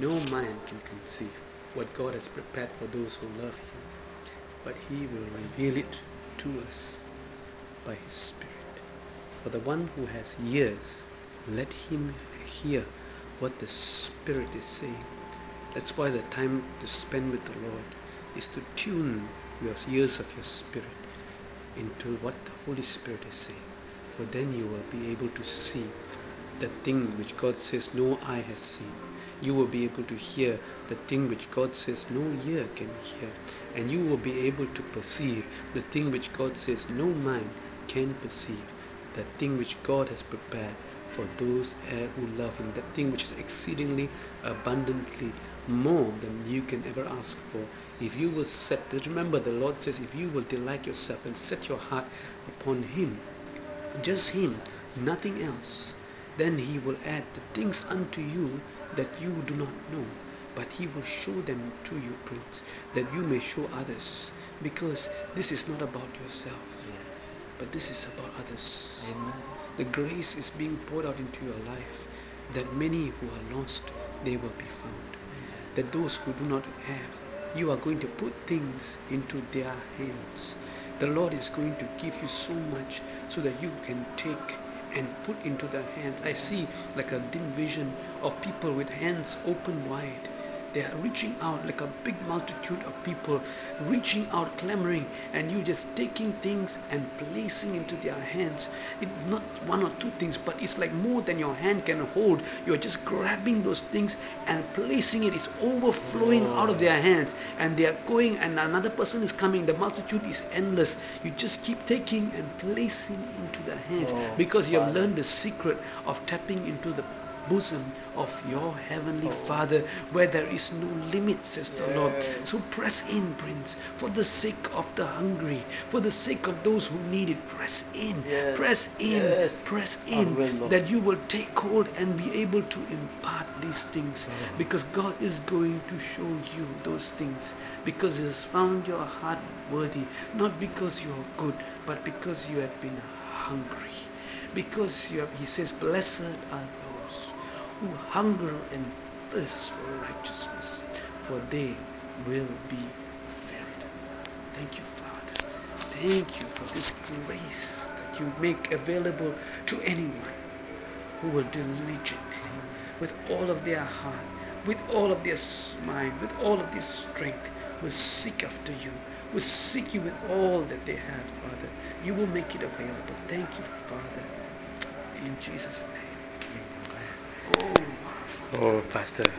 No man can conceive what God has prepared for those who love Him, but He will reveal it to us by His Spirit. For the one who has ears, let him hear what the Spirit is saying. That's why the time to spend with the Lord is to tune your ears of your spirit into what the Holy Spirit is saying. For then you will be able to see the thing which God says no eye has seen. You will be able to hear the thing which God says no ear can hear. And you will be able to perceive the thing which God says no mind can perceive. The thing which God has prepared for those eh, who love Him. That thing which is exceedingly abundantly more than you can ever ask for. If you will set, remember the Lord says, if you will delight yourself and set your heart upon Him, just Him, nothing else, then He will add the things unto you that you do not know. But He will show them to you, Prince, that you may show others. Because this is not about yourself, Yes. but this is about others. Amen. The grace is being poured out into your life that many who are lost, they will be found. That those who do not have, you are going to put things into their hands. The Lord is going to give you so much so that you can take and put into their hands. I see like a dim vision of people with hands open wide. They are reaching out like a big multitude of people, reaching out, clamoring, and you just taking things and placing into their hands. It's not one or two things, but it's like more than your hand can hold. You're just grabbing those things and placing it. It's overflowing Oh. out of their hands, and they are going, and another person is coming. The multitude is endless. You just keep taking and placing into their hands Oh, because you have learned the secret of tapping into the bosom of your heavenly Oh. Father where there is no limit, says the Lord. So press in, Prince, for the sake of the hungry, for the sake of those who need it. Press in, Yes. press in, Yes. press in, will, that you will take hold and be able to impart these things Oh. because God is going to show you those things because He has found your heart worthy, not because you are good, but because you have been hungry. Because you have, He says, Blessed are those who hunger and thirst for righteousness, for they will be filled. Thank you, Father. Thank you for this grace that you make available to anyone who will diligently, with all of their heart, with all of their mind, with all of their strength, will seek after you, will seek you with all that they have, Father. You will make it available. Thank you, Father. In Jesus' name. Oh, Pastor.